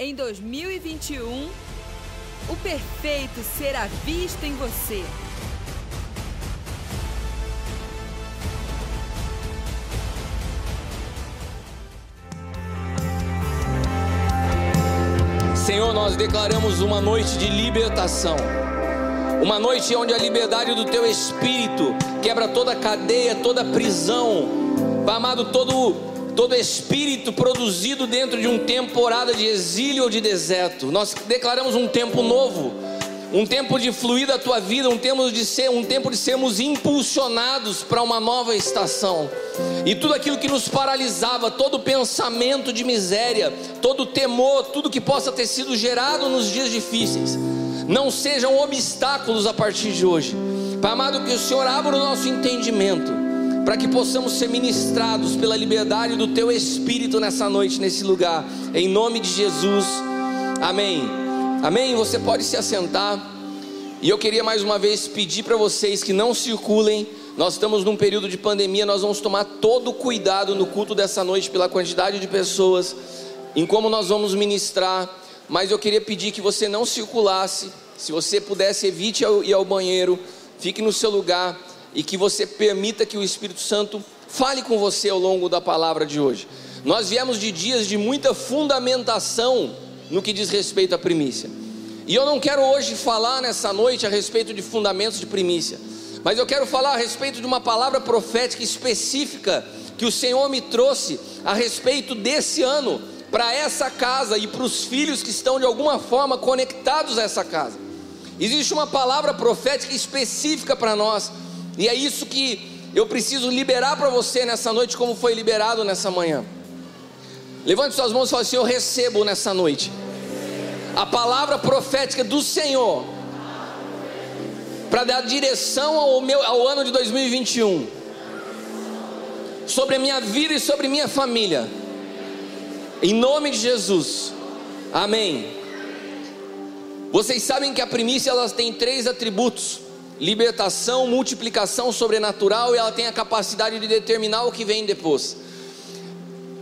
Em 2021, o perfeito será visto em você. Senhor, nós declaramos uma noite de libertação. Uma noite onde a liberdade do teu espírito quebra toda cadeia, toda prisão. Amado, todo todo espírito produzido dentro de um temporada de exílio ou de deserto. Nós declaramos um tempo novo, um tempo de fluir da tua vida, um tempo de ser, um tempo de sermos impulsionados para uma nova estação. E tudo aquilo que nos paralisava, todo pensamento de miséria, todo temor, tudo que possa ter sido gerado nos dias difíceis, não sejam obstáculos a partir de hoje. Pai amado, que o Senhor abra o nosso entendimento para que possamos ser ministrados pela liberdade do Teu Espírito nessa noite, nesse lugar, em nome de Jesus, amém. Amém. Você pode se assentar, e eu queria mais uma vez pedir para vocês que não circulem. Nós estamos num período de pandemia, nós vamos tomar todo o cuidado no culto dessa noite, pela quantidade de pessoas, em como nós vamos ministrar. Mas eu queria pedir que você não circulasse, se você pudesse, evite ir ao banheiro, fique no seu lugar e que você permita que o Espírito Santo fale com você ao longo da palavra de hoje. Nós viemos de dias de muita fundamentação no que diz respeito à primícia. E eu não quero hoje falar nessa noite a respeito de fundamentos de primícia, mas eu quero falar a respeito de uma palavra profética específica que o Senhor me trouxe a respeito desse ano para essa casa e para os filhos que estão de alguma forma conectados a essa casa. Existe uma palavra profética específica para nós e é isso que eu preciso liberar para você nessa noite, como foi liberado nessa manhã. Levante suas mãos e fale assim: Eu recebo nessa noite a palavra profética do Senhor para dar direção ao, meu, ao ano de 2021 sobre a minha vida e sobre minha família. Em nome de Jesus. Amém. Vocês sabem que a primícia elas tem três atributos libertação, multiplicação sobrenatural e ela tem a capacidade de determinar o que vem depois.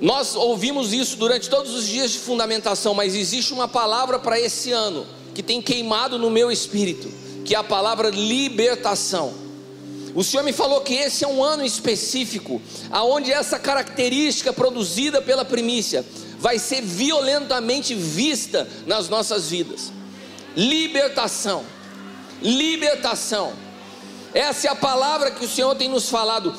Nós ouvimos isso durante todos os dias de fundamentação, mas existe uma palavra para esse ano que tem queimado no meu espírito, que é a palavra libertação. O Senhor me falou que esse é um ano específico, aonde essa característica produzida pela primícia vai ser violentamente vista nas nossas vidas. Libertação libertação. Essa é a palavra que o Senhor tem nos falado.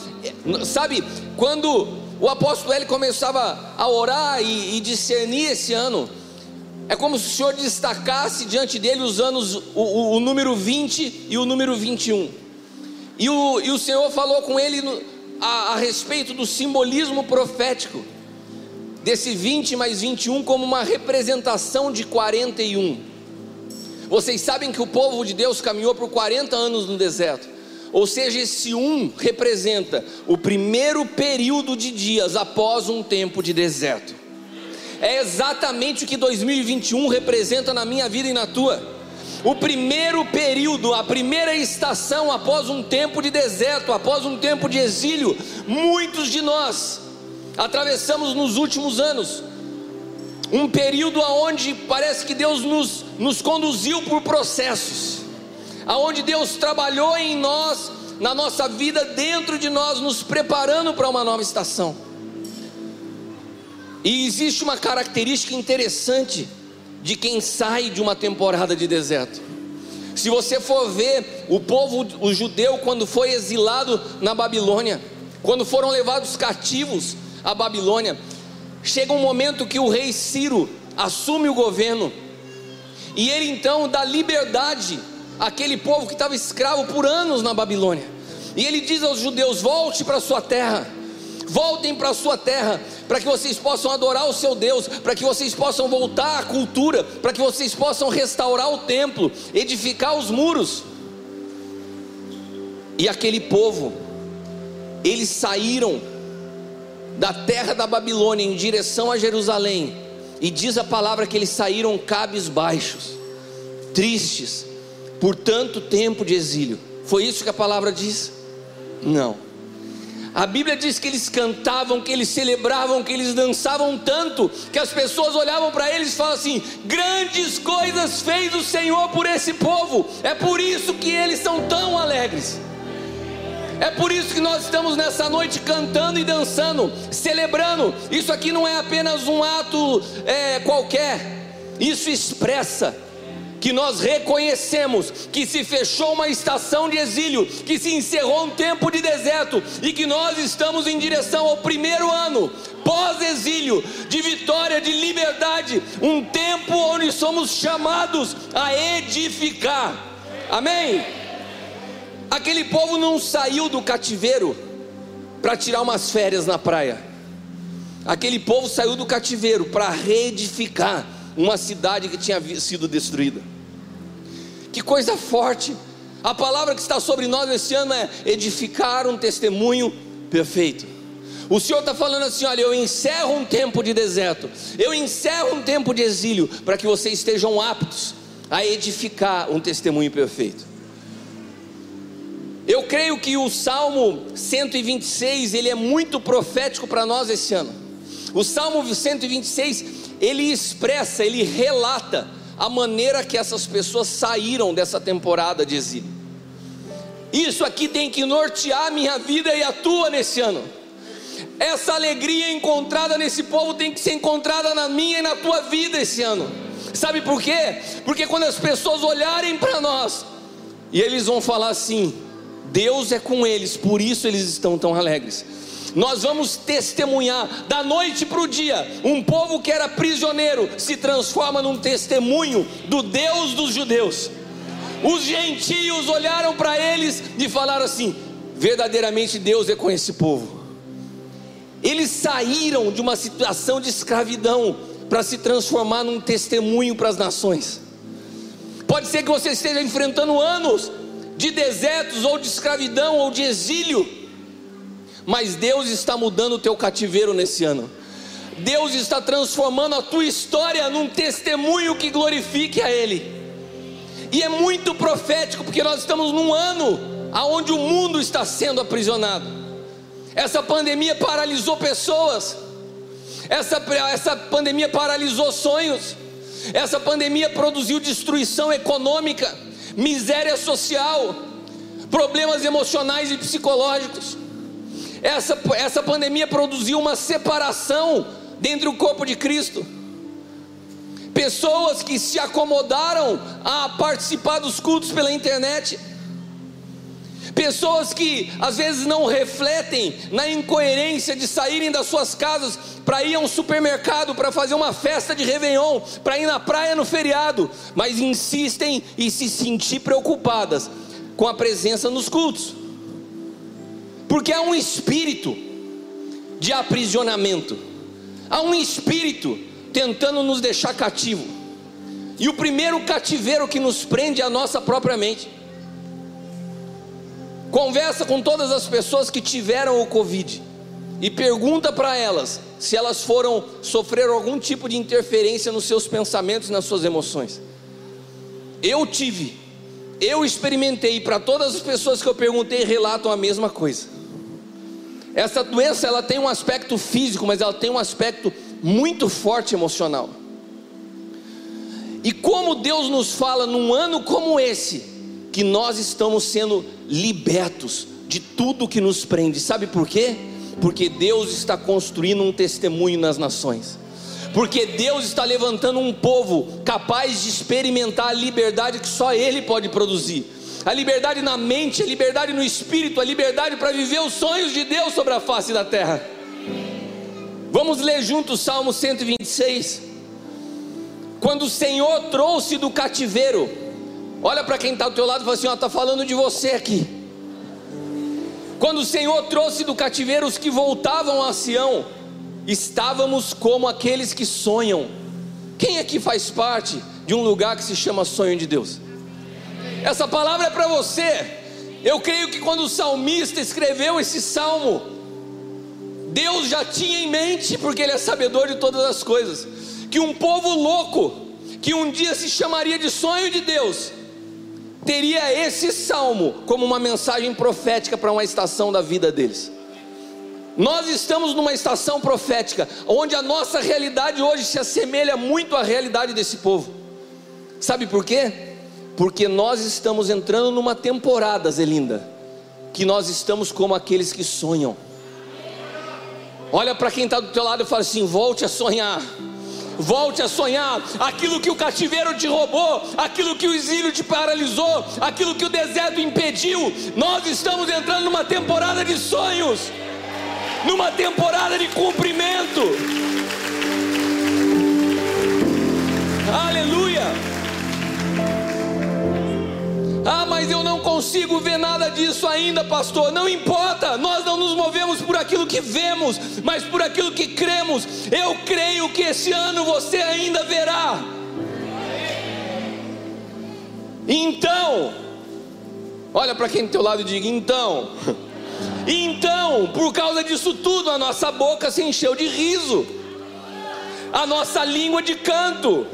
Sabe, quando o apóstolo ele começava a orar e, e discernir esse ano, é como se o Senhor destacasse diante dele os anos, o, o, o número 20 e o número 21. E o, e o Senhor falou com ele no, a, a respeito do simbolismo profético, desse 20 mais 21 como uma representação de 41. Vocês sabem que o povo de Deus caminhou por 40 anos no deserto. Ou seja, esse um representa o primeiro período de dias após um tempo de deserto. É exatamente o que 2021 representa na minha vida e na tua. O primeiro período, a primeira estação após um tempo de deserto, após um tempo de exílio, muitos de nós atravessamos nos últimos anos um período onde parece que Deus nos, nos conduziu por processos, aonde Deus trabalhou em nós, na nossa vida, dentro de nós, nos preparando para uma nova estação. E existe uma característica interessante de quem sai de uma temporada de deserto. Se você for ver o povo, o judeu, quando foi exilado na Babilônia, quando foram levados cativos à Babilônia, chega um momento que o rei Ciro assume o governo, e ele então dá liberdade àquele povo que estava escravo por anos na Babilônia. E ele diz aos judeus: volte para sua terra, voltem para sua terra, para que vocês possam adorar o seu Deus, para que vocês possam voltar à cultura, para que vocês possam restaurar o templo, edificar os muros. E aquele povo, eles saíram da terra da Babilônia em direção a Jerusalém, e diz a palavra que eles saíram cabisbaixos, tristes, por tanto tempo de exílio. Foi isso que a palavra diz? Não. A Bíblia diz que eles cantavam, que eles celebravam, que eles dançavam tanto, que as pessoas olhavam para eles e falavam assim: grandes coisas fez o Senhor por esse povo, é por isso que eles são tão alegres. É por isso que nós estamos nessa noite cantando e dançando, celebrando. Isso aqui não é apenas um ato é, qualquer, isso expressa que nós reconhecemos que se fechou uma estação de exílio, que se encerrou um tempo de deserto e que nós estamos em direção ao primeiro ano pós-exílio, de vitória, de liberdade, um tempo onde somos chamados a edificar. Amém? Aquele povo não saiu do cativeiro para tirar umas férias na praia. Aquele povo saiu do cativeiro para reedificar uma cidade que tinha sido destruída. Que coisa forte! A palavra que está sobre nós esse ano é edificar um testemunho perfeito. O Senhor está falando assim: olha, eu encerro um tempo de deserto, eu encerro um tempo de exílio, para que vocês estejam aptos a edificar um testemunho perfeito. Eu creio que o Salmo 126 ele é muito profético para nós esse ano. O Salmo 126 ele expressa, ele relata a maneira que essas pessoas saíram dessa temporada de exílio. Isso aqui tem que nortear minha vida e a tua nesse ano. Essa alegria encontrada nesse povo tem que ser encontrada na minha e na tua vida esse ano. Sabe por quê? Porque quando as pessoas olharem para nós e eles vão falar assim: Deus é com eles, por isso eles estão tão alegres nós vamos testemunhar da noite para o dia. Um povo que era prisioneiro se transforma num testemunho do Deus dos judeus. Os gentios olharam para eles e falaram assim: verdadeiramente Deus é com esse povo. Eles saíram de uma situação de escravidão para se transformar num testemunho para as nações. Pode ser que você esteja enfrentando anos de desertos, ou de escravidão, ou de exílio mas Deus está mudando o teu cativeiro nesse ano. Deus está transformando a tua história num testemunho que glorifique a Ele. E é muito profético, porque nós estamos num ano onde o mundo está sendo aprisionado. Essa pandemia paralisou pessoas, essa, essa pandemia paralisou sonhos, essa pandemia produziu destruição econômica, miséria social, problemas emocionais e psicológicos. Essa, essa pandemia produziu uma separação dentro do corpo de Cristo. Pessoas que se acomodaram a participar dos cultos pela internet. Pessoas que às vezes não refletem na incoerência de saírem das suas casas para ir a um supermercado, para fazer uma festa de Réveillon, para ir na praia no feriado, mas insistem e se sentir preocupadas com a presença nos cultos porque há um espírito de aprisionamento, há um espírito tentando nos deixar cativo. E o primeiro cativeiro que nos prende é a nossa própria mente. Conversa com todas as pessoas que tiveram o Covid e pergunta para elas se elas foram sofrer algum tipo de interferência nos seus pensamentos, nas suas emoções. Eu tive, eu experimentei, para todas as pessoas que eu perguntei relatam a mesma coisa. Essa doença ela tem um aspecto físico, mas ela tem um aspecto muito forte emocional. E como Deus nos fala num ano como esse, que nós estamos sendo libertos de tudo que nos prende. Sabe por quê? Porque Deus está construindo um testemunho nas nações. Porque Deus está levantando um povo capaz de experimentar a liberdade que só Ele pode produzir a liberdade na mente, a liberdade no espírito, a liberdade para viver os sonhos de Deus sobre a face da terra. Vamos ler juntos Salmo 126. Quando o Senhor trouxe do cativeiro, olha para quem está ao teu lado e fala assim: está falando de você aqui. Quando o Senhor trouxe do cativeiro os que voltavam a Sião, estávamos como aqueles que sonham. Quem aqui faz parte de um lugar que se chama sonho de Deus? Essa palavra é para você. Eu creio que quando o salmista escreveu esse salmo, Deus já tinha em mente, porque Ele é sabedor de todas as coisas, que um povo louco, que um dia se chamaria de sonho de Deus, teria esse salmo como uma mensagem profética para uma estação da vida deles. Nós estamos numa estação profética, onde a nossa realidade hoje se assemelha muito à realidade desse povo. Sabe por quê? Porque nós estamos entrando numa temporada, Zelinda, que nós estamos como aqueles que sonham. Olha para quem está do teu lado e fala assim: volte a sonhar. Volte a sonhar aquilo que o cativeiro te roubou, aquilo que o exílio te paralisou, aquilo que o deserto impediu. Nós estamos entrando numa temporada de sonhos numa temporada de cumprimento. Mas eu não consigo ver nada disso ainda, pastor. Não importa, nós não nos movemos por aquilo que vemos, mas por aquilo que cremos. Eu creio que esse ano você ainda verá. Então, olha para quem do teu lado e diga: então. Então, por causa disso tudo, a nossa boca se encheu de riso, a nossa língua de canto.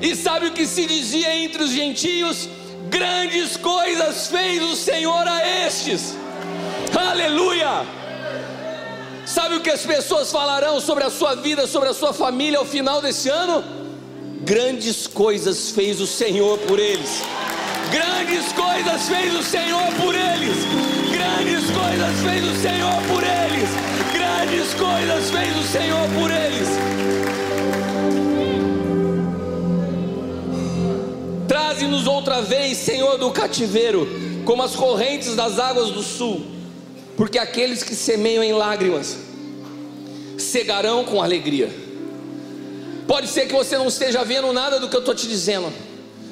E sabe o que se dizia entre os gentios? Grandes coisas fez o Senhor a estes. Aleluia! Sabe o que as pessoas falarão sobre a sua vida, sobre a sua família ao final desse ano? Grandes coisas fez o Senhor por eles. Grandes coisas fez o Senhor por eles Grandes coisas fez o Senhor por eles. Grandes coisas fez o Senhor por eles. Traze-nos outra vez, Senhor do cativeiro, como as correntes das águas do sul, porque aqueles que semeiam em lágrimas cegarão com alegria. Pode ser que você não esteja vendo nada do que eu estou te dizendo.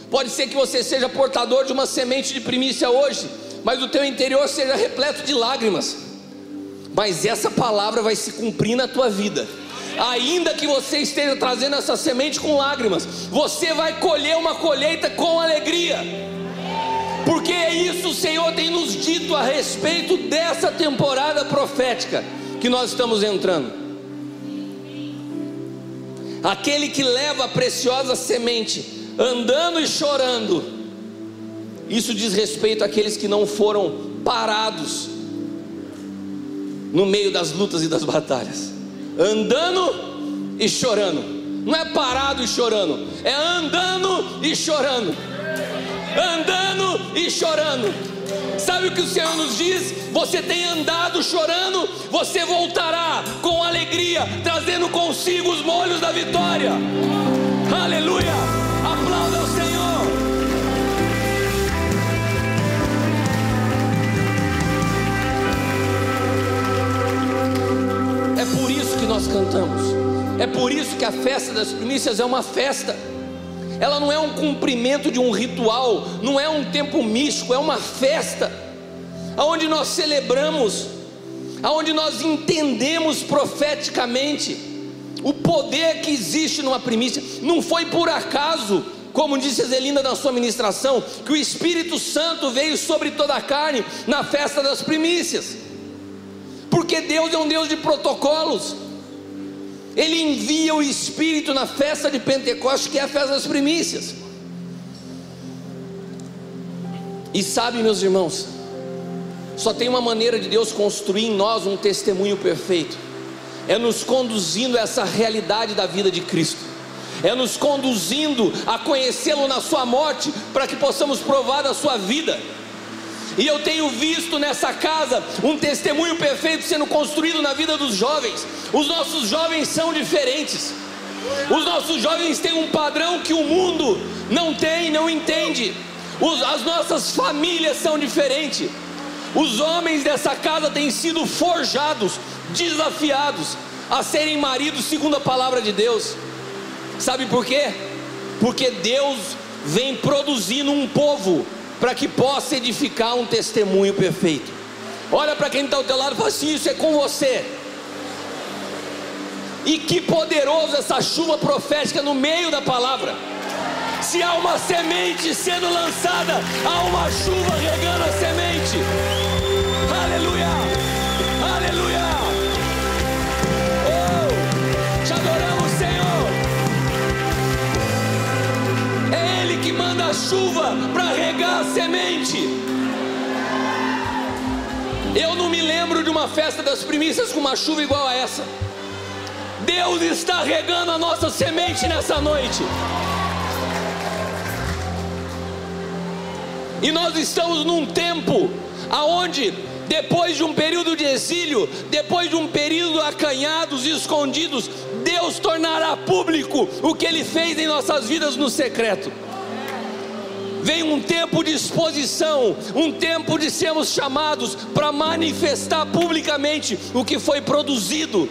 Pode ser que você seja portador de uma semente de primícia hoje mas o teu interior seja repleto de lágrimas. Mas essa palavra vai se cumprir na tua vida. Ainda que você esteja trazendo essa semente com lágrimas, você vai colher uma colheita com alegria. Porque é isso o Senhor tem nos dito a respeito dessa temporada profética que nós estamos entrando. Aquele que leva a preciosa semente, andando e chorando, isso diz respeito àqueles que não foram parados no meio das lutas e das batalhas, andando e chorando. Não é parado e chorando, é andando e chorando. Andando e chorando. Sabe o que o Senhor nos diz? Você tem andado chorando, você voltará com alegria, trazendo consigo os molhos da vitória. Aleluia! Nós cantamos. É por isso que a festa das primícias é uma festa. Ela não é um cumprimento de um ritual, não é um tempo místico, é uma festa, aonde nós celebramos, aonde nós entendemos profeticamente o poder que existe numa primícia. Não foi por acaso, como disse Zelinda na sua ministração, que o Espírito Santo veio sobre toda a carne na festa das primícias. Porque Deus é um Deus de protocolos. Ele envia o Espírito na festa de Pentecostes, que é a festa das primícias. E sabe, meus irmãos, só tem uma maneira de Deus construir em nós um testemunho perfeito, é nos conduzindo a essa realidade da vida de Cristo, é nos conduzindo a conhecê-lo na Sua morte, para que possamos provar da Sua vida. E eu tenho visto nessa casa um testemunho perfeito sendo construído na vida dos jovens. Os nossos jovens são diferentes. Os nossos jovens têm um padrão que o mundo não tem, não entende. Os, as nossas famílias são diferentes. Os homens dessa casa têm sido forjados, desafiados a serem maridos segundo a palavra de Deus. Sabe por quê? Porque Deus vem produzindo um povo para que possa edificar um testemunho perfeito. Olha para quem está ao teu lado e fala assim: Isso é com você. E que poderoso essa chuva profética no meio da palavra. Se há uma semente sendo lançada, há uma chuva regando a semente. Aleluia! Aleluia! Oh, te adoramos, Senhor. É Ele que manda a chuva para semente. Eu não me lembro de uma festa das primícias com uma chuva igual a essa. Deus está regando a nossa semente nessa noite. E nós estamos num tempo aonde depois de um período de exílio, depois de um período acanhados e escondidos, Deus tornará público o que Ele fez em nossas vidas no secreto. Vem um tempo de exposição, um tempo de sermos chamados para manifestar publicamente o que foi produzido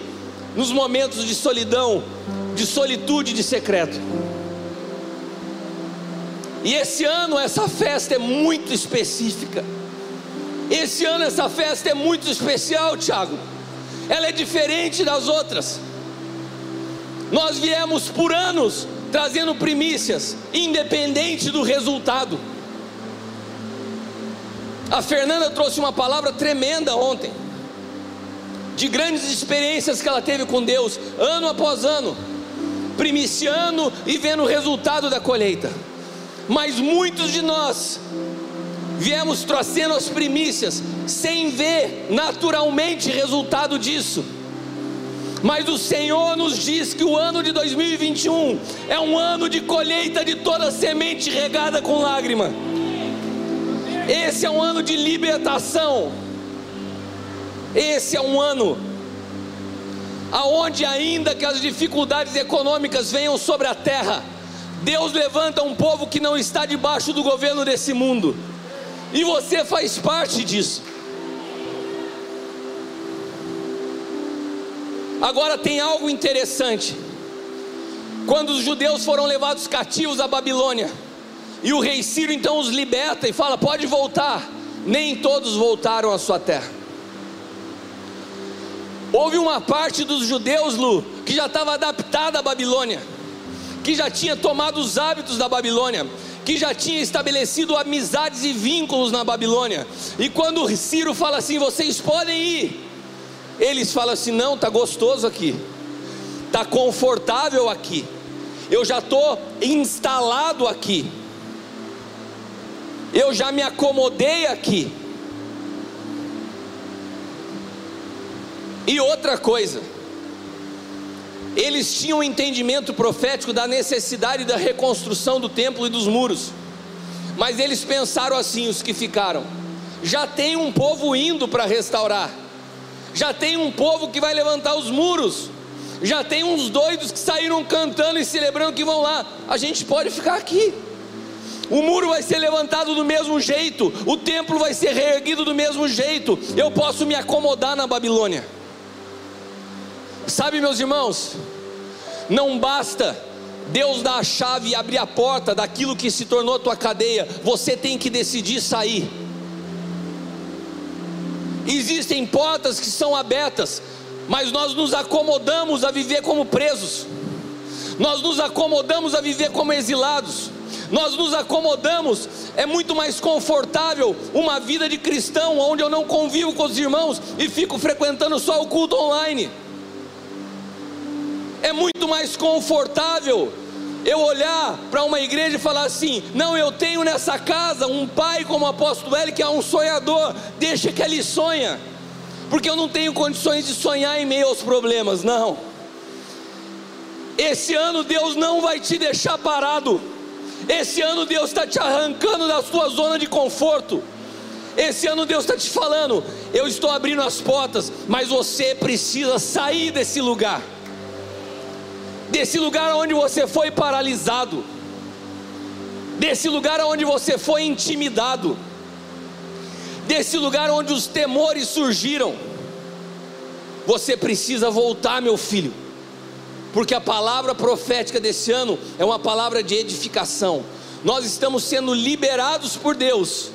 nos momentos de solidão, de solitude, de secreto. E esse ano essa festa é muito específica. Esse ano essa festa é muito especial, Tiago. Ela é diferente das outras. Nós viemos por anos trazendo primícias, independente do resultado. A Fernanda trouxe uma palavra tremenda ontem, de grandes experiências que ela teve com Deus, ano após ano, primiciando e vendo o resultado da colheita. Mas muitos de nós viemos trazendo as primícias, sem ver naturalmente resultado disso mas o Senhor nos diz que o ano de 2021 é um ano de colheita de toda semente regada com lágrima. Esse é um ano de libertação. Esse é um ano aonde ainda que as dificuldades econômicas venham sobre a terra, Deus levanta um povo que não está debaixo do governo desse mundo. E você faz parte disso. Agora tem algo interessante. Quando os judeus foram levados cativos à Babilônia, e o rei Ciro então os liberta e fala: pode voltar. Nem todos voltaram à sua terra. Houve uma parte dos judeus, Lu, que já estava adaptada à Babilônia, que já tinha tomado os hábitos da Babilônia, que já tinha estabelecido amizades e vínculos na Babilônia. E quando Ciro fala assim: vocês podem ir, eles falam assim: não, tá gostoso aqui, tá confortável aqui, eu já estou instalado aqui, eu já me acomodei aqui. E outra coisa, eles tinham um entendimento profético da necessidade da reconstrução do templo e dos muros, mas eles pensaram assim: os que ficaram, já tem um povo indo para restaurar já tem um povo que vai levantar os muros, já tem uns doidos que saíram cantando e celebrando que vão lá. A gente pode ficar aqui. O muro vai ser levantado do mesmo jeito, o templo vai ser reerguido do mesmo jeito. Eu posso me acomodar na Babilônia. Sabe, meus irmãos, não basta Deus dar a chave e abrir a porta daquilo que se tornou tua cadeia, você tem que decidir sair. Existem portas que são abertas, mas nós nos acomodamos a viver como presos, nós nos acomodamos a viver como exilados, nós nos acomodamos, é muito mais confortável uma vida de cristão onde eu não convivo com os irmãos e fico frequentando só o culto online. É muito mais confortável eu olhar para uma igreja e falar assim: não, eu tenho nessa casa um pai como o apóstolo L que é um sonhador, deixa que ele sonha, porque eu não tenho condições de sonhar em meio aos problemas, não. Esse ano Deus não vai te deixar parado, esse ano Deus está te arrancando da sua zona de conforto. Esse ano Deus está te falando: eu estou abrindo as portas, mas você precisa sair desse lugar desse lugar onde você foi paralisado, desse lugar onde você foi intimidado, desse lugar onde os temores surgiram. Você precisa voltar, meu filho, porque a palavra profética desse ano é uma palavra de edificação. Nós estamos sendo liberados por Deus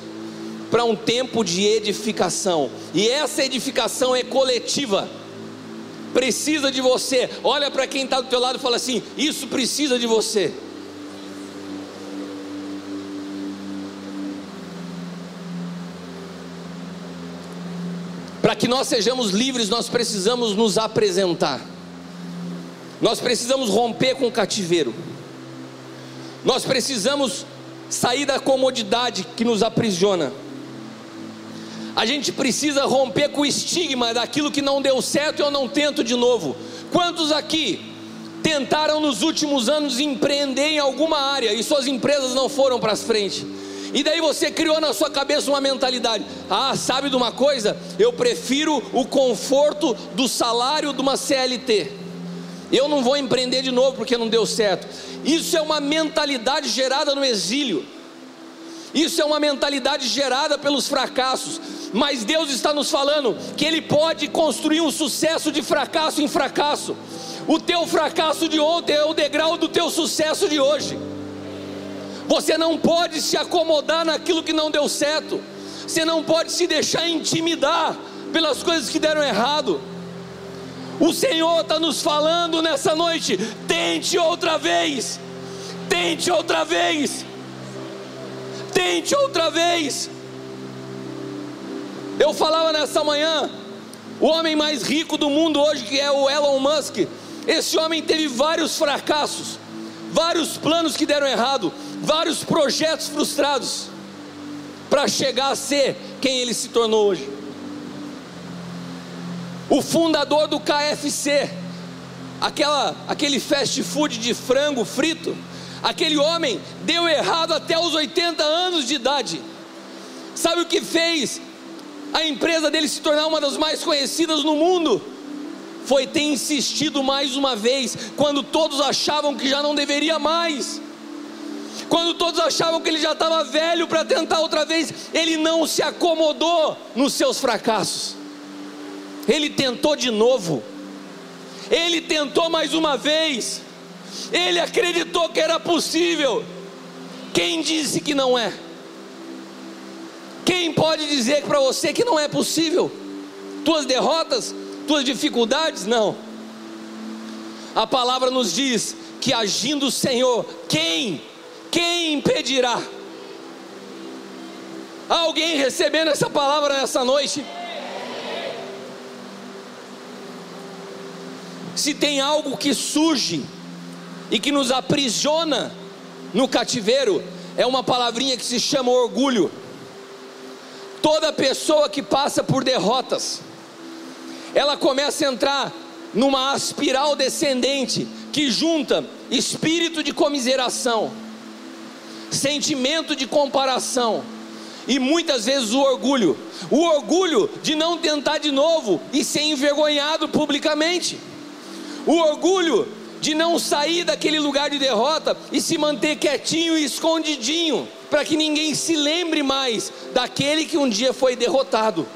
para um tempo de edificação, e essa edificação é coletiva precisa de você. Olha para quem está do teu lado e fala assim: Isso precisa de você. Para que nós sejamos livres, nós precisamos nos apresentar. Nós precisamos romper com o cativeiro. Nós precisamos sair da comodidade que nos aprisiona. A gente precisa romper com o estigma daquilo que não deu certo e eu não tento de novo. Quantos aqui tentaram nos últimos anos empreender em alguma área e suas empresas não foram para frente? E daí você criou na sua cabeça uma mentalidade: ah, sabe de uma coisa? Eu prefiro o conforto do salário de uma CLT. Eu não vou empreender de novo porque não deu certo. Isso é uma mentalidade gerada no exílio. Isso é uma mentalidade gerada pelos fracassos. Mas Deus está nos falando que Ele pode construir um sucesso de fracasso em fracasso. O teu fracasso de ontem é o degrau do teu sucesso de hoje. Você não pode se acomodar naquilo que não deu certo. Você não pode se deixar intimidar pelas coisas que deram errado. O Senhor está nos falando nessa noite: tente outra vez, tente outra vez. Tente outra vez. Eu falava nessa manhã, o homem mais rico do mundo hoje, que é o Elon Musk, esse homem teve vários fracassos, vários planos que deram errado, vários projetos frustrados, para chegar a ser quem ele se tornou hoje. O fundador do KFC, aquela, aquele fast food de frango frito, Aquele homem deu errado até os 80 anos de idade. Sabe o que fez a empresa dele se tornar uma das mais conhecidas no mundo? Foi ter insistido mais uma vez, quando todos achavam que já não deveria mais. Quando todos achavam que ele já estava velho para tentar outra vez, ele não se acomodou nos seus fracassos. Ele tentou de novo. Ele tentou mais uma vez. Ele acreditou que era possível. Quem disse que não é? Quem pode dizer para você que não é possível? Tuas derrotas, tuas dificuldades? Não. A palavra nos diz que agindo o Senhor, quem? Quem impedirá? alguém recebendo essa palavra nessa noite? Se tem algo que surge e que nos aprisiona no cativeiro é uma palavrinha que se chama orgulho. Toda pessoa que passa por derrotas, ela começa a entrar numa espiral descendente que junta espírito de comiseração, sentimento de comparação e muitas vezes o orgulho. O orgulho de não tentar de novo e ser envergonhado publicamente. O orgulho de não sair daquele lugar de derrota e se manter quietinho e escondidinho, para que ninguém se lembre mais daquele que um dia foi derrotado.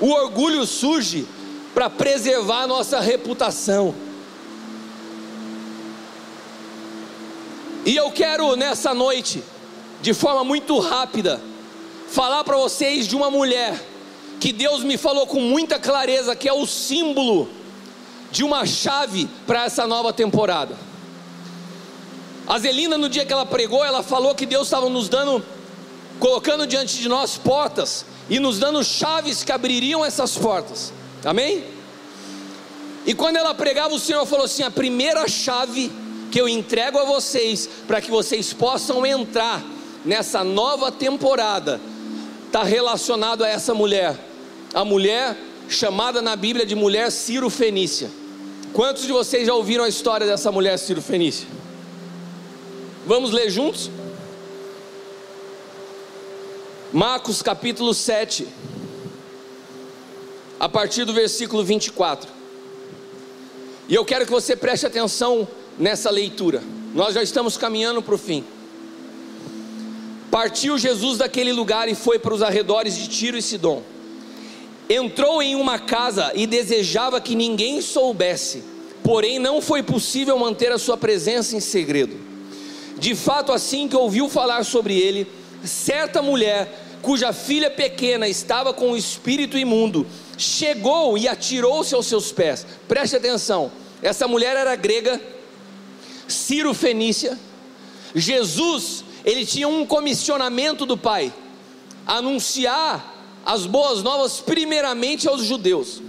O orgulho surge para preservar nossa reputação. E eu quero nessa noite, de forma muito rápida, falar para vocês de uma mulher que Deus me falou com muita clareza, que é o símbolo de uma chave para essa nova temporada. A Zelina, no dia que ela pregou, ela falou que Deus estava nos dando, colocando diante de nós portas e nos dando chaves que abririam essas portas. Amém? E quando ela pregava, o Senhor falou assim: a primeira chave que eu entrego a vocês, para que vocês possam entrar nessa nova temporada, está relacionado a essa mulher, a mulher chamada na Bíblia de mulher Ciro Fenícia. Quantos de vocês já ouviram a história dessa mulher Ciro Fenícia? Vamos ler juntos? Marcos capítulo 7, a partir do versículo 24. E eu quero que você preste atenção nessa leitura. Nós já estamos caminhando para o fim. Partiu Jesus daquele lugar e foi para os arredores de Tiro e Sidom entrou em uma casa e desejava que ninguém soubesse, porém não foi possível manter a sua presença em segredo. De fato, assim que ouviu falar sobre ele, certa mulher, cuja filha pequena estava com o espírito imundo, chegou e atirou-se aos seus pés. Preste atenção, essa mulher era grega, Ciro Fenícia. Jesus, ele tinha um comissionamento do Pai, anunciar as boas novas primeiramente aos judeus.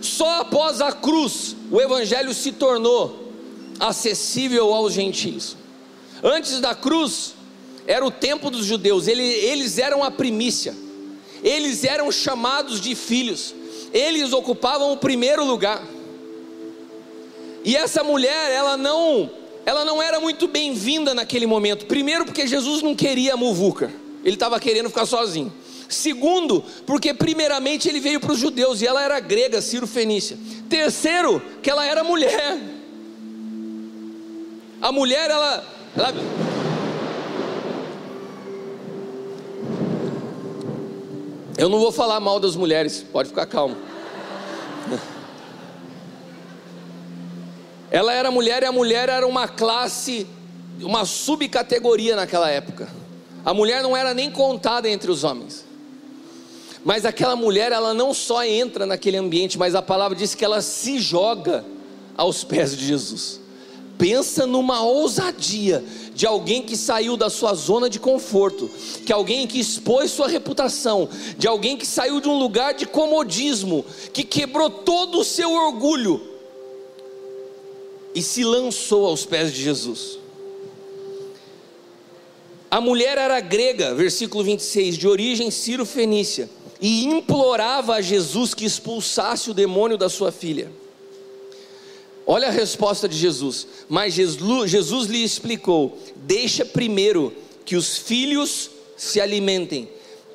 Só após a cruz o evangelho se tornou acessível aos gentios. Antes da cruz, era o tempo dos judeus, eles eram a primícia, eles eram chamados de filhos, eles ocupavam o primeiro lugar. E essa mulher, ela não, ela não era muito bem-vinda naquele momento. Primeiro, porque Jesus não queria muvuca, ele estava querendo ficar sozinho. Segundo, porque primeiramente ele veio para os judeus e ela era grega, Ciro Fenícia. Terceiro, que ela era mulher. A mulher, ela, ela Eu não vou falar mal das mulheres, pode ficar calmo. Ela era mulher e a mulher era uma classe, uma subcategoria naquela época. A mulher não era nem contada entre os homens. Mas aquela mulher, ela não só entra naquele ambiente, mas a palavra diz que ela se joga aos pés de Jesus. Pensa numa ousadia de alguém que saiu da sua zona de conforto, que alguém que expôs sua reputação, de alguém que saiu de um lugar de comodismo, que quebrou todo o seu orgulho e se lançou aos pés de Jesus. A mulher era grega, versículo 26, de origem ciro-fenícia, e implorava a Jesus que expulsasse o demônio da sua filha. Olha a resposta de Jesus. Mas Jesus, Jesus lhe explicou: Deixa primeiro que os filhos se alimentem,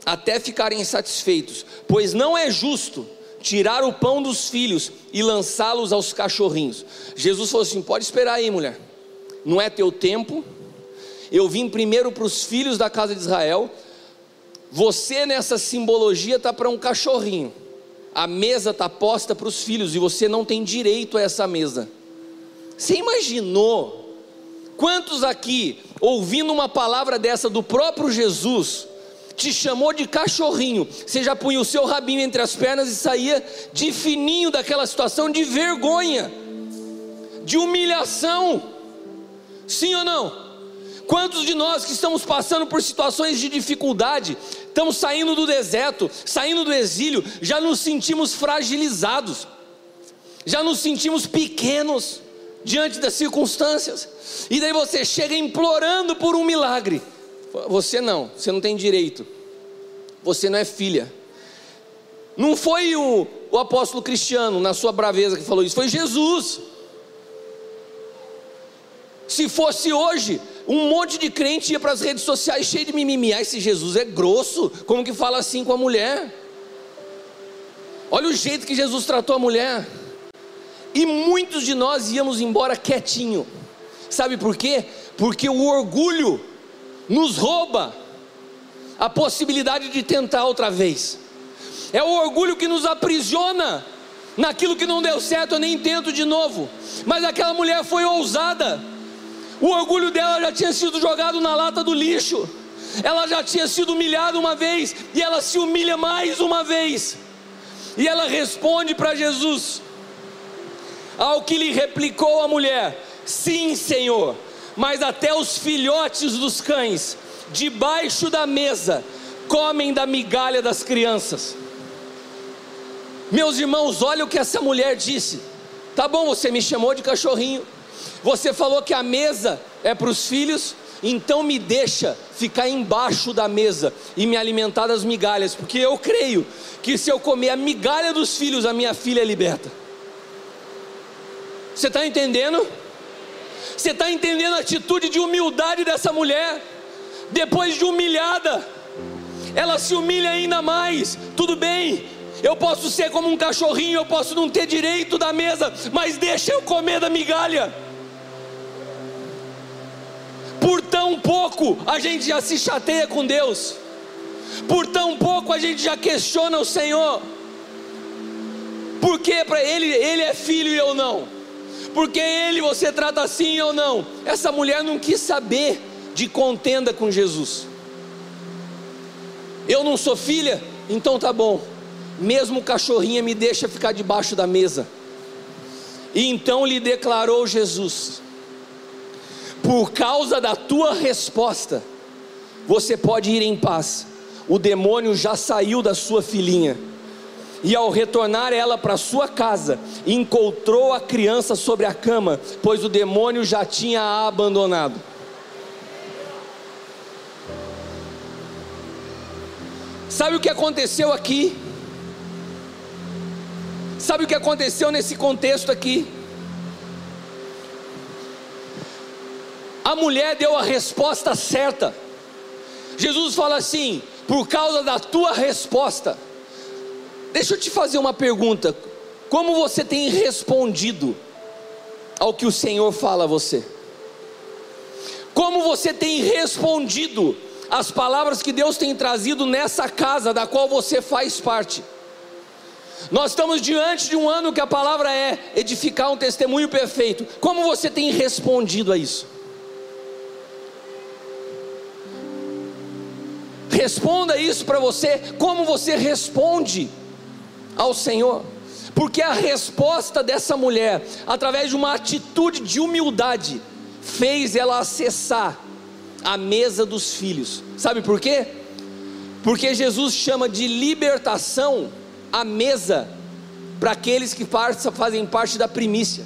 até ficarem satisfeitos, pois não é justo tirar o pão dos filhos e lançá-los aos cachorrinhos. Jesus falou assim: pode esperar aí, mulher, não é teu tempo. Eu vim primeiro para os filhos da casa de Israel. Você nessa simbologia está para um cachorrinho. A mesa está posta para os filhos e você não tem direito a essa mesa. Você imaginou quantos aqui, ouvindo uma palavra dessa do próprio Jesus, te chamou de cachorrinho, você já punha o seu rabinho entre as pernas e saía de fininho daquela situação de vergonha, de humilhação. Sim ou não? Quantos de nós que estamos passando por situações de dificuldade, estamos saindo do deserto, saindo do exílio, já nos sentimos fragilizados, já nos sentimos pequenos diante das circunstâncias, e daí você chega implorando por um milagre. Você não, você não tem direito. Você não é filha. Não foi o, o apóstolo Cristiano, na sua braveza, que falou isso, foi Jesus. Se fosse hoje, um monte de crente ia para as redes sociais cheio de mimimi. Ah, esse Jesus é grosso, como que fala assim com a mulher? Olha o jeito que Jesus tratou a mulher. E muitos de nós íamos embora quietinho. Sabe por quê? Porque o orgulho nos rouba a possibilidade de tentar outra vez. É o orgulho que nos aprisiona naquilo que não deu certo, eu nem tento de novo. Mas aquela mulher foi ousada. O orgulho dela já tinha sido jogado na lata do lixo. Ela já tinha sido humilhada uma vez e ela se humilha mais uma vez. E ela responde para Jesus. Ao que lhe replicou a mulher: Sim, Senhor, mas até os filhotes dos cães, debaixo da mesa, comem da migalha das crianças. Meus irmãos, olha o que essa mulher disse. Tá bom, você me chamou de cachorrinho. Você falou que a mesa é para os filhos, então me deixa ficar embaixo da mesa e me alimentar das migalhas, porque eu creio que se eu comer a migalha dos filhos, a minha filha é liberta. Você está entendendo? Você está entendendo a atitude de humildade dessa mulher? Depois de humilhada, ela se humilha ainda mais. Tudo bem, eu posso ser como um cachorrinho, eu posso não ter direito da mesa, mas deixa eu comer da migalha. Pouco a gente já se chateia com Deus, por tão pouco a gente já questiona o Senhor, porque para Ele, Ele é filho e eu não porque ele você trata assim ou não. Essa mulher não quis saber de contenda com Jesus. Eu não sou filha, então tá bom. Mesmo cachorrinha me deixa ficar debaixo da mesa. E então lhe declarou Jesus: por causa da tua resposta, você pode ir em paz. O demônio já saiu da sua filhinha. E ao retornar ela para sua casa, encontrou a criança sobre a cama, pois o demônio já tinha a abandonado. Sabe o que aconteceu aqui? Sabe o que aconteceu nesse contexto aqui? A mulher deu a resposta certa. Jesus fala assim: por causa da tua resposta. Deixa eu te fazer uma pergunta: como você tem respondido ao que o Senhor fala a você? Como você tem respondido às palavras que Deus tem trazido nessa casa da qual você faz parte? Nós estamos diante de um ano que a palavra é edificar um testemunho perfeito. Como você tem respondido a isso? Responda isso para você, como você responde ao Senhor. Porque a resposta dessa mulher, através de uma atitude de humildade, fez ela acessar a mesa dos filhos. Sabe por quê? Porque Jesus chama de libertação a mesa para aqueles que fazem parte da primícia.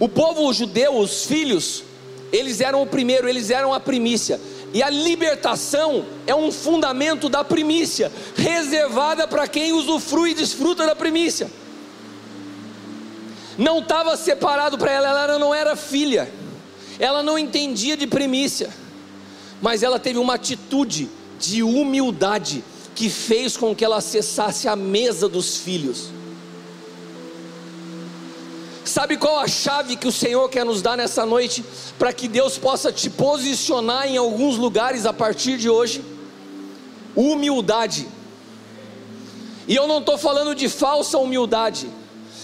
O povo judeu, os filhos, eles eram o primeiro, eles eram a primícia. E a libertação é um fundamento da primícia, reservada para quem usufrui e desfruta da primícia. Não estava separado para ela, ela não era filha, ela não entendia de primícia, mas ela teve uma atitude de humildade que fez com que ela acessasse a mesa dos filhos. Sabe qual a chave que o Senhor quer nos dar nessa noite para que Deus possa te posicionar em alguns lugares a partir de hoje? Humildade. E eu não estou falando de falsa humildade.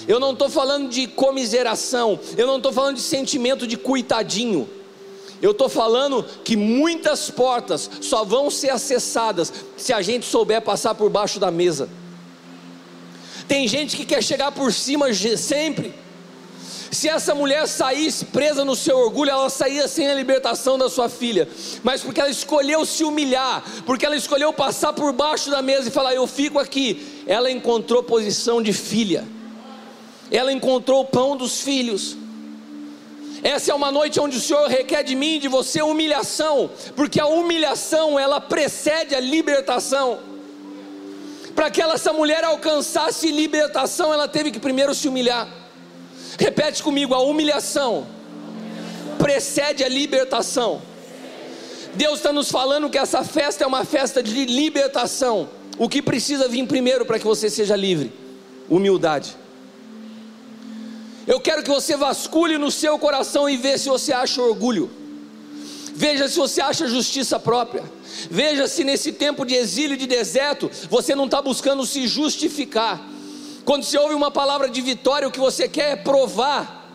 Eu não estou falando de comiseração. Eu não estou falando de sentimento de coitadinho. Eu estou falando que muitas portas só vão ser acessadas se a gente souber passar por baixo da mesa. Tem gente que quer chegar por cima sempre. Se essa mulher saísse presa no seu orgulho, ela saía sem a libertação da sua filha. Mas porque ela escolheu se humilhar, porque ela escolheu passar por baixo da mesa e falar: Eu fico aqui, ela encontrou posição de filha, ela encontrou o pão dos filhos. Essa é uma noite onde o Senhor requer de mim de você humilhação, porque a humilhação ela precede a libertação. Para que essa mulher alcançasse libertação, ela teve que primeiro se humilhar. Repete comigo: a humilhação precede a libertação. Deus está nos falando que essa festa é uma festa de libertação. O que precisa vir primeiro para que você seja livre? Humildade. Eu quero que você vasculhe no seu coração e veja se você acha orgulho. Veja se você acha justiça própria. Veja se nesse tempo de exílio e de deserto você não está buscando se justificar. Quando você ouve uma palavra de vitória, o que você quer é provar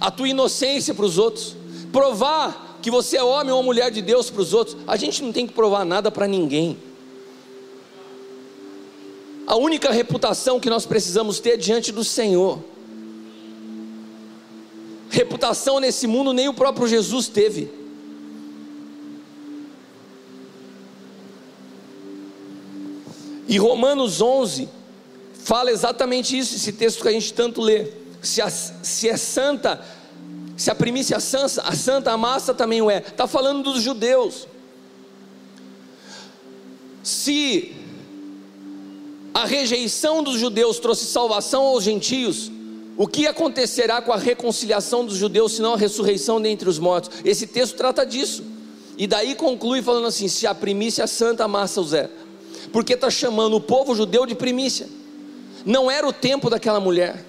a tua inocência para os outros, provar que você é homem ou mulher de Deus para os outros. A gente não tem que provar nada para ninguém. A única reputação que nós precisamos ter é diante do Senhor. Reputação nesse mundo nem o próprio Jesus teve. E Romanos 11, fala exatamente isso, esse texto que a gente tanto lê. Se, a, se é santa, se a primícia é santa, a santa a massa também o é. Está falando dos judeus. Se a rejeição dos judeus trouxe salvação aos gentios, o que acontecerá com a reconciliação dos judeus, senão a ressurreição dentre os mortos? Esse texto trata disso. E daí conclui falando assim: se a primícia é santa, a massa os é. Porque está chamando o povo judeu de primícia. Não era o tempo daquela mulher,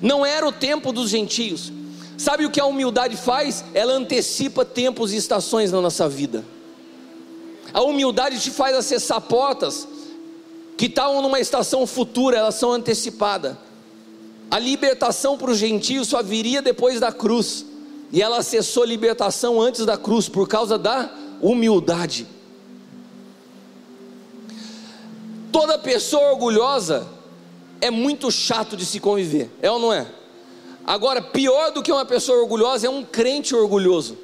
não era o tempo dos gentios. Sabe o que a humildade faz? Ela antecipa tempos e estações na nossa vida. A humildade te faz acessar portas que estavam numa estação futura, elas são antecipadas. A libertação para os gentios só viria depois da cruz, e ela acessou libertação antes da cruz por causa da humildade. Toda pessoa orgulhosa é muito chato de se conviver, é ou não é? Agora, pior do que uma pessoa orgulhosa é um crente orgulhoso.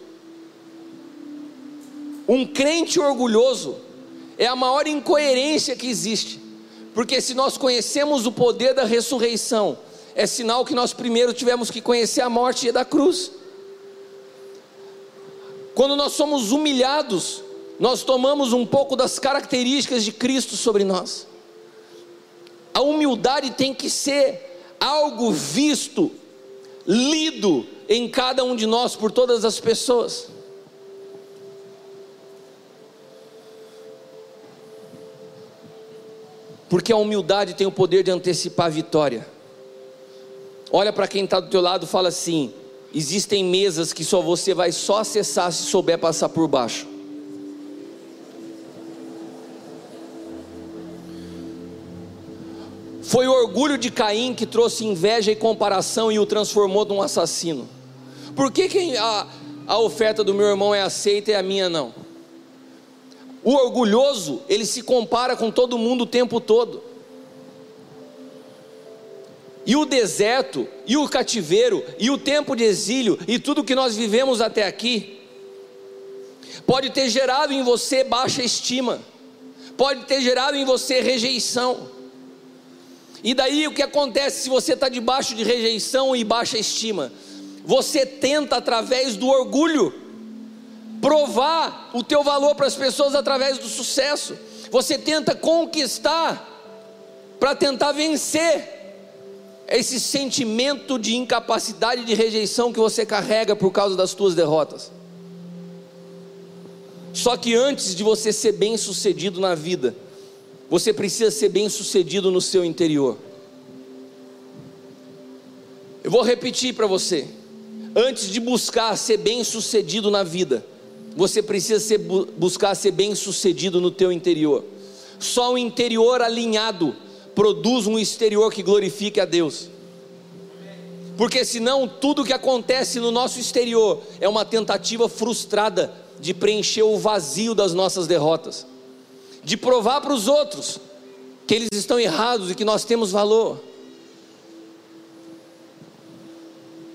Um crente orgulhoso é a maior incoerência que existe, porque se nós conhecemos o poder da ressurreição, é sinal que nós primeiro tivemos que conhecer a morte da cruz. Quando nós somos humilhados, nós tomamos um pouco das características de Cristo sobre nós. A humildade tem que ser algo visto, lido em cada um de nós por todas as pessoas. Porque a humildade tem o poder de antecipar a vitória. Olha para quem está do teu lado e fala assim: existem mesas que só você vai só acessar se souber passar por baixo. Foi o orgulho de Caim que trouxe inveja e comparação e o transformou num assassino. Por que, que a, a oferta do meu irmão é aceita e a minha não? O orgulhoso, ele se compara com todo mundo o tempo todo. E o deserto, e o cativeiro, e o tempo de exílio, e tudo que nós vivemos até aqui, pode ter gerado em você baixa estima, pode ter gerado em você rejeição. E daí o que acontece se você está debaixo de rejeição e baixa estima? Você tenta através do orgulho provar o teu valor para as pessoas através do sucesso. Você tenta conquistar para tentar vencer esse sentimento de incapacidade de rejeição que você carrega por causa das tuas derrotas. Só que antes de você ser bem-sucedido na vida, você precisa ser bem-sucedido no seu interior. Eu vou repetir para você. Antes de buscar ser bem-sucedido na vida, você precisa ser, buscar ser bem sucedido no teu interior. Só o interior alinhado produz um exterior que glorifique a Deus. Porque senão tudo que acontece no nosso exterior é uma tentativa frustrada de preencher o vazio das nossas derrotas, de provar para os outros que eles estão errados e que nós temos valor.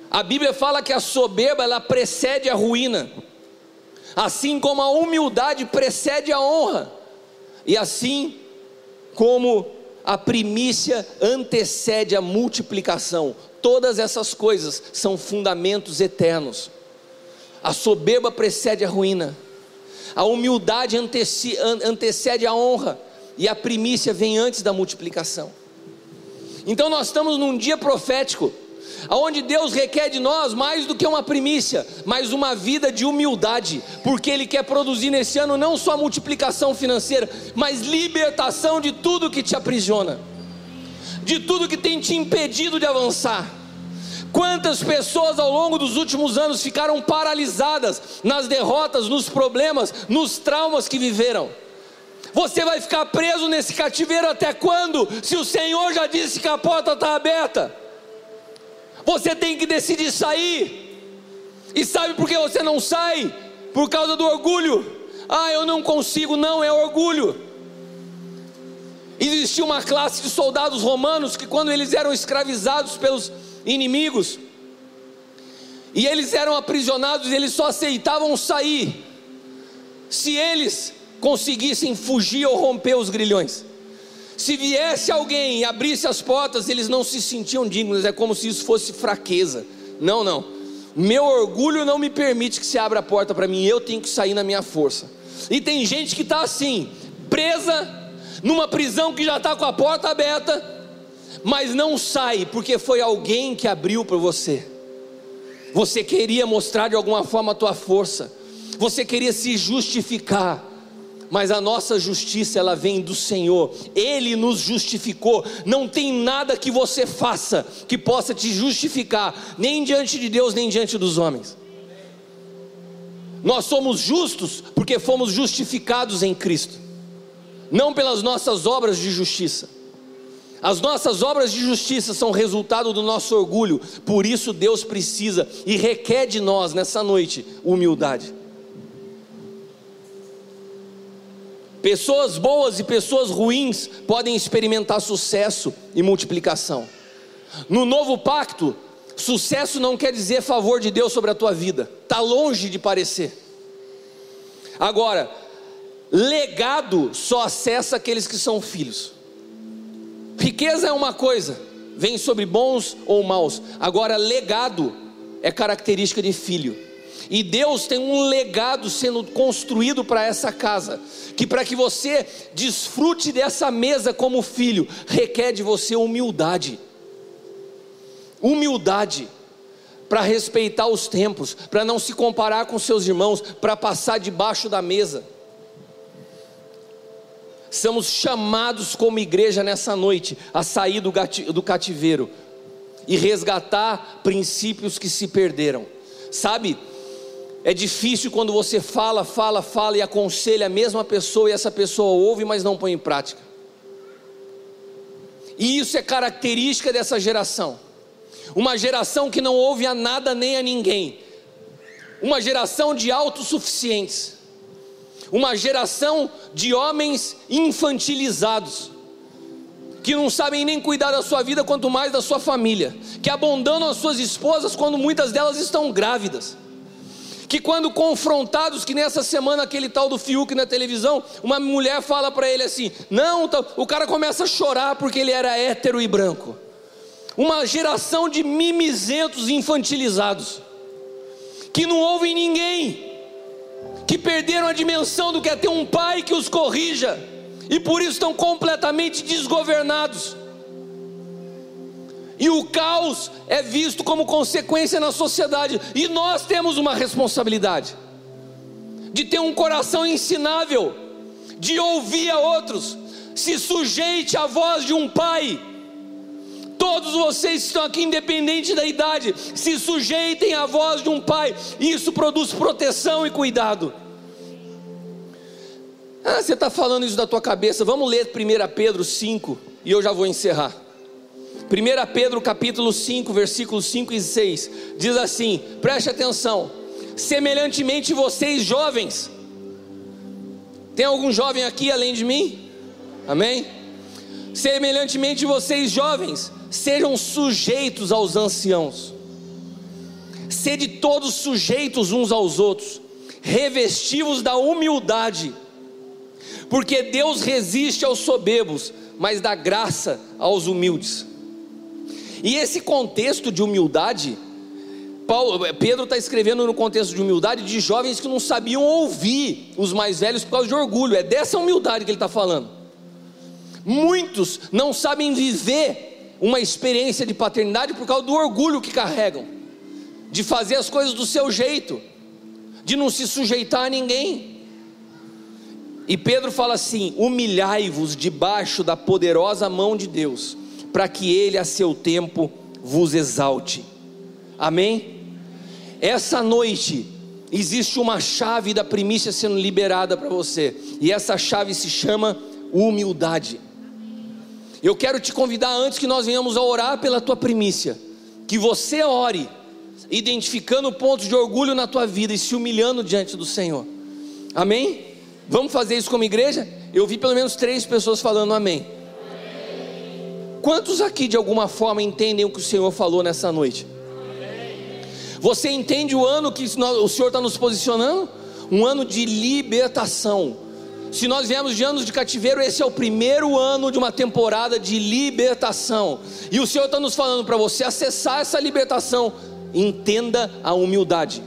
A Bíblia fala que a soberba ela precede a ruína assim como a humildade precede a honra, e assim como a primícia antecede a multiplicação. Todas essas coisas são fundamentos eternos. A soberba precede a ruína, a humildade antecede a honra, e a primícia vem antes da multiplicação. Então nós estamos num dia profético aonde Deus requer de nós mais do que uma primícia, mas uma vida de humildade, porque Ele quer produzir nesse ano não só multiplicação financeira, mas libertação de tudo que te aprisiona, de tudo que tem te impedido de avançar. Quantas pessoas ao longo dos últimos anos ficaram paralisadas nas derrotas, nos problemas, nos traumas que viveram? Você vai ficar preso nesse cativeiro até quando? Se o Senhor já disse que a porta está aberta. Você tem que decidir sair. E sabe por que você não sai? Por causa do orgulho. Ah, eu não consigo, não, é orgulho. Existia uma classe de soldados romanos que, quando eles eram escravizados pelos inimigos, e eles eram aprisionados, eles só aceitavam sair se eles conseguissem fugir ou romper os grilhões. Se viesse alguém e abrisse as portas, eles não se sentiam dignos, é como se isso fosse fraqueza. Não, não. Meu orgulho não me permite que se abra a porta para mim, eu tenho que sair na minha força. E tem gente que está assim, presa numa prisão que já está com a porta aberta, mas não sai porque foi alguém que abriu para você. Você queria mostrar de alguma forma a tua força, você queria se justificar mas a nossa justiça ela vem do Senhor. Ele nos justificou. Não tem nada que você faça que possa te justificar, nem diante de Deus, nem diante dos homens. Nós somos justos porque fomos justificados em Cristo, não pelas nossas obras de justiça. As nossas obras de justiça são resultado do nosso orgulho, por isso Deus precisa e requer de nós nessa noite humildade. Pessoas boas e pessoas ruins podem experimentar sucesso e multiplicação. No novo pacto, sucesso não quer dizer favor de Deus sobre a tua vida, está longe de parecer. Agora, legado só acessa aqueles que são filhos. Riqueza é uma coisa, vem sobre bons ou maus. Agora, legado é característica de filho. E Deus tem um legado sendo construído para essa casa, que para que você desfrute dessa mesa como filho, requer de você humildade. Humildade para respeitar os tempos, para não se comparar com seus irmãos, para passar debaixo da mesa. Somos chamados como igreja nessa noite a sair do cativeiro e resgatar princípios que se perderam. Sabe, é difícil quando você fala, fala, fala e aconselha a mesma pessoa e essa pessoa ouve, mas não põe em prática. E isso é característica dessa geração. Uma geração que não ouve a nada nem a ninguém. Uma geração de autossuficientes. Uma geração de homens infantilizados que não sabem nem cuidar da sua vida, quanto mais da sua família, que abandonam as suas esposas quando muitas delas estão grávidas, que quando confrontados, que nessa semana aquele tal do Fiuk na televisão, uma mulher fala para ele assim: não, tá, o cara começa a chorar porque ele era hétero e branco. Uma geração de mimizentos infantilizados, que não ouvem ninguém, que perderam a dimensão do que é ter um pai que os corrija e por isso estão completamente desgovernados. E o caos é visto como consequência na sociedade, e nós temos uma responsabilidade de ter um coração ensinável, de ouvir a outros, se sujeite à voz de um pai. Todos vocês que estão aqui, independente da idade, se sujeitem à voz de um pai, isso produz proteção e cuidado. Ah, você está falando isso da tua cabeça. Vamos ler 1 Pedro 5 e eu já vou encerrar. 1 Pedro capítulo 5, versículos 5 e 6 diz assim: preste atenção. Semelhantemente vocês jovens, tem algum jovem aqui além de mim? Amém? Semelhantemente vocês jovens, sejam sujeitos aos anciãos. Sede todos sujeitos uns aos outros, revestivos da humildade porque Deus resiste aos soberbos, mas dá graça aos humildes. E esse contexto de humildade, Paulo, Pedro está escrevendo no contexto de humildade de jovens que não sabiam ouvir os mais velhos por causa de orgulho, é dessa humildade que ele está falando. Muitos não sabem viver uma experiência de paternidade por causa do orgulho que carregam, de fazer as coisas do seu jeito, de não se sujeitar a ninguém. E Pedro fala assim: humilhai-vos debaixo da poderosa mão de Deus, para que Ele a seu tempo vos exalte. Amém? Essa noite existe uma chave da primícia sendo liberada para você, e essa chave se chama humildade. Eu quero te convidar antes que nós venhamos a orar pela tua primícia, que você ore, identificando pontos de orgulho na tua vida e se humilhando diante do Senhor. Amém? Vamos fazer isso como igreja? Eu vi pelo menos três pessoas falando amém. Quantos aqui de alguma forma entendem o que o Senhor falou nessa noite? Você entende o ano que o Senhor está nos posicionando? Um ano de libertação. Se nós viemos de anos de cativeiro, esse é o primeiro ano de uma temporada de libertação. E o Senhor está nos falando para você acessar essa libertação. Entenda a humildade.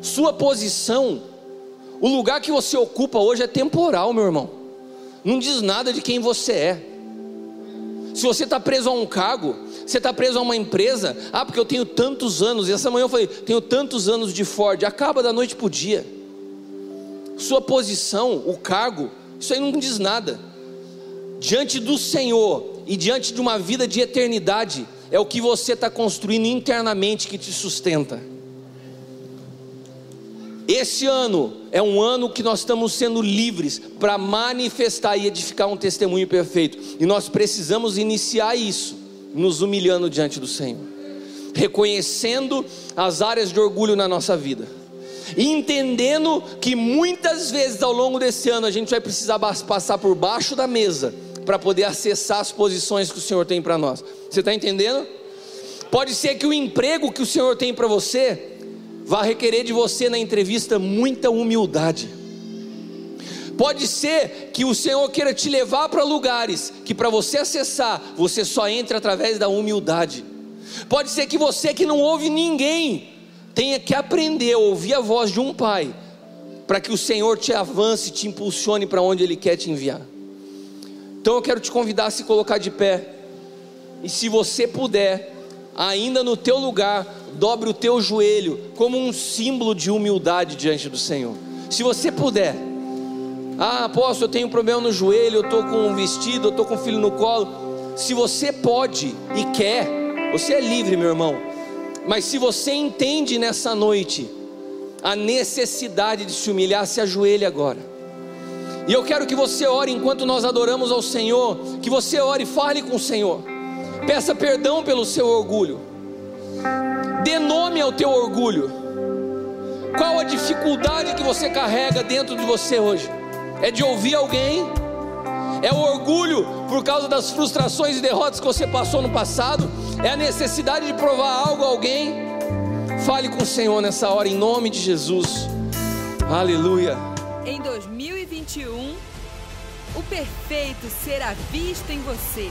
Sua posição o lugar que você ocupa hoje é temporal, meu irmão. Não diz nada de quem você é. Se você está preso a um cargo, você está preso a uma empresa, ah, porque eu tenho tantos anos, e essa manhã eu falei, tenho tantos anos de Ford, acaba da noite para o dia. Sua posição, o cargo, isso aí não diz nada. Diante do Senhor e diante de uma vida de eternidade, é o que você está construindo internamente que te sustenta. Esse ano é um ano que nós estamos sendo livres para manifestar e edificar um testemunho perfeito. E nós precisamos iniciar isso, nos humilhando diante do Senhor, reconhecendo as áreas de orgulho na nossa vida, entendendo que muitas vezes ao longo desse ano a gente vai precisar passar por baixo da mesa para poder acessar as posições que o Senhor tem para nós. Você está entendendo? Pode ser que o emprego que o Senhor tem para você vai requerer de você na entrevista muita humildade. Pode ser que o Senhor queira te levar para lugares que para você acessar, você só entra através da humildade. Pode ser que você que não ouve ninguém, tenha que aprender a ouvir a voz de um pai, para que o Senhor te avance, te impulsione para onde Ele quer te enviar. Então eu quero te convidar a se colocar de pé, e se você puder, ainda no teu lugar, dobre o teu joelho como um símbolo de humildade diante do Senhor. Se você puder, ah, posso, eu tenho um problema no joelho, eu estou com um vestido, eu estou com um filho no colo. Se você pode e quer, você é livre, meu irmão. Mas se você entende nessa noite a necessidade de se humilhar, se ajoelhe agora. E eu quero que você ore enquanto nós adoramos ao Senhor, que você ore, fale com o Senhor. Peça perdão pelo seu orgulho. Dê nome ao teu orgulho. Qual a dificuldade que você carrega dentro de você hoje? É de ouvir alguém? É o orgulho por causa das frustrações e derrotas que você passou no passado? É a necessidade de provar algo a alguém? Fale com o Senhor nessa hora, em nome de Jesus. Aleluia. Em 2021, o perfeito será visto em você.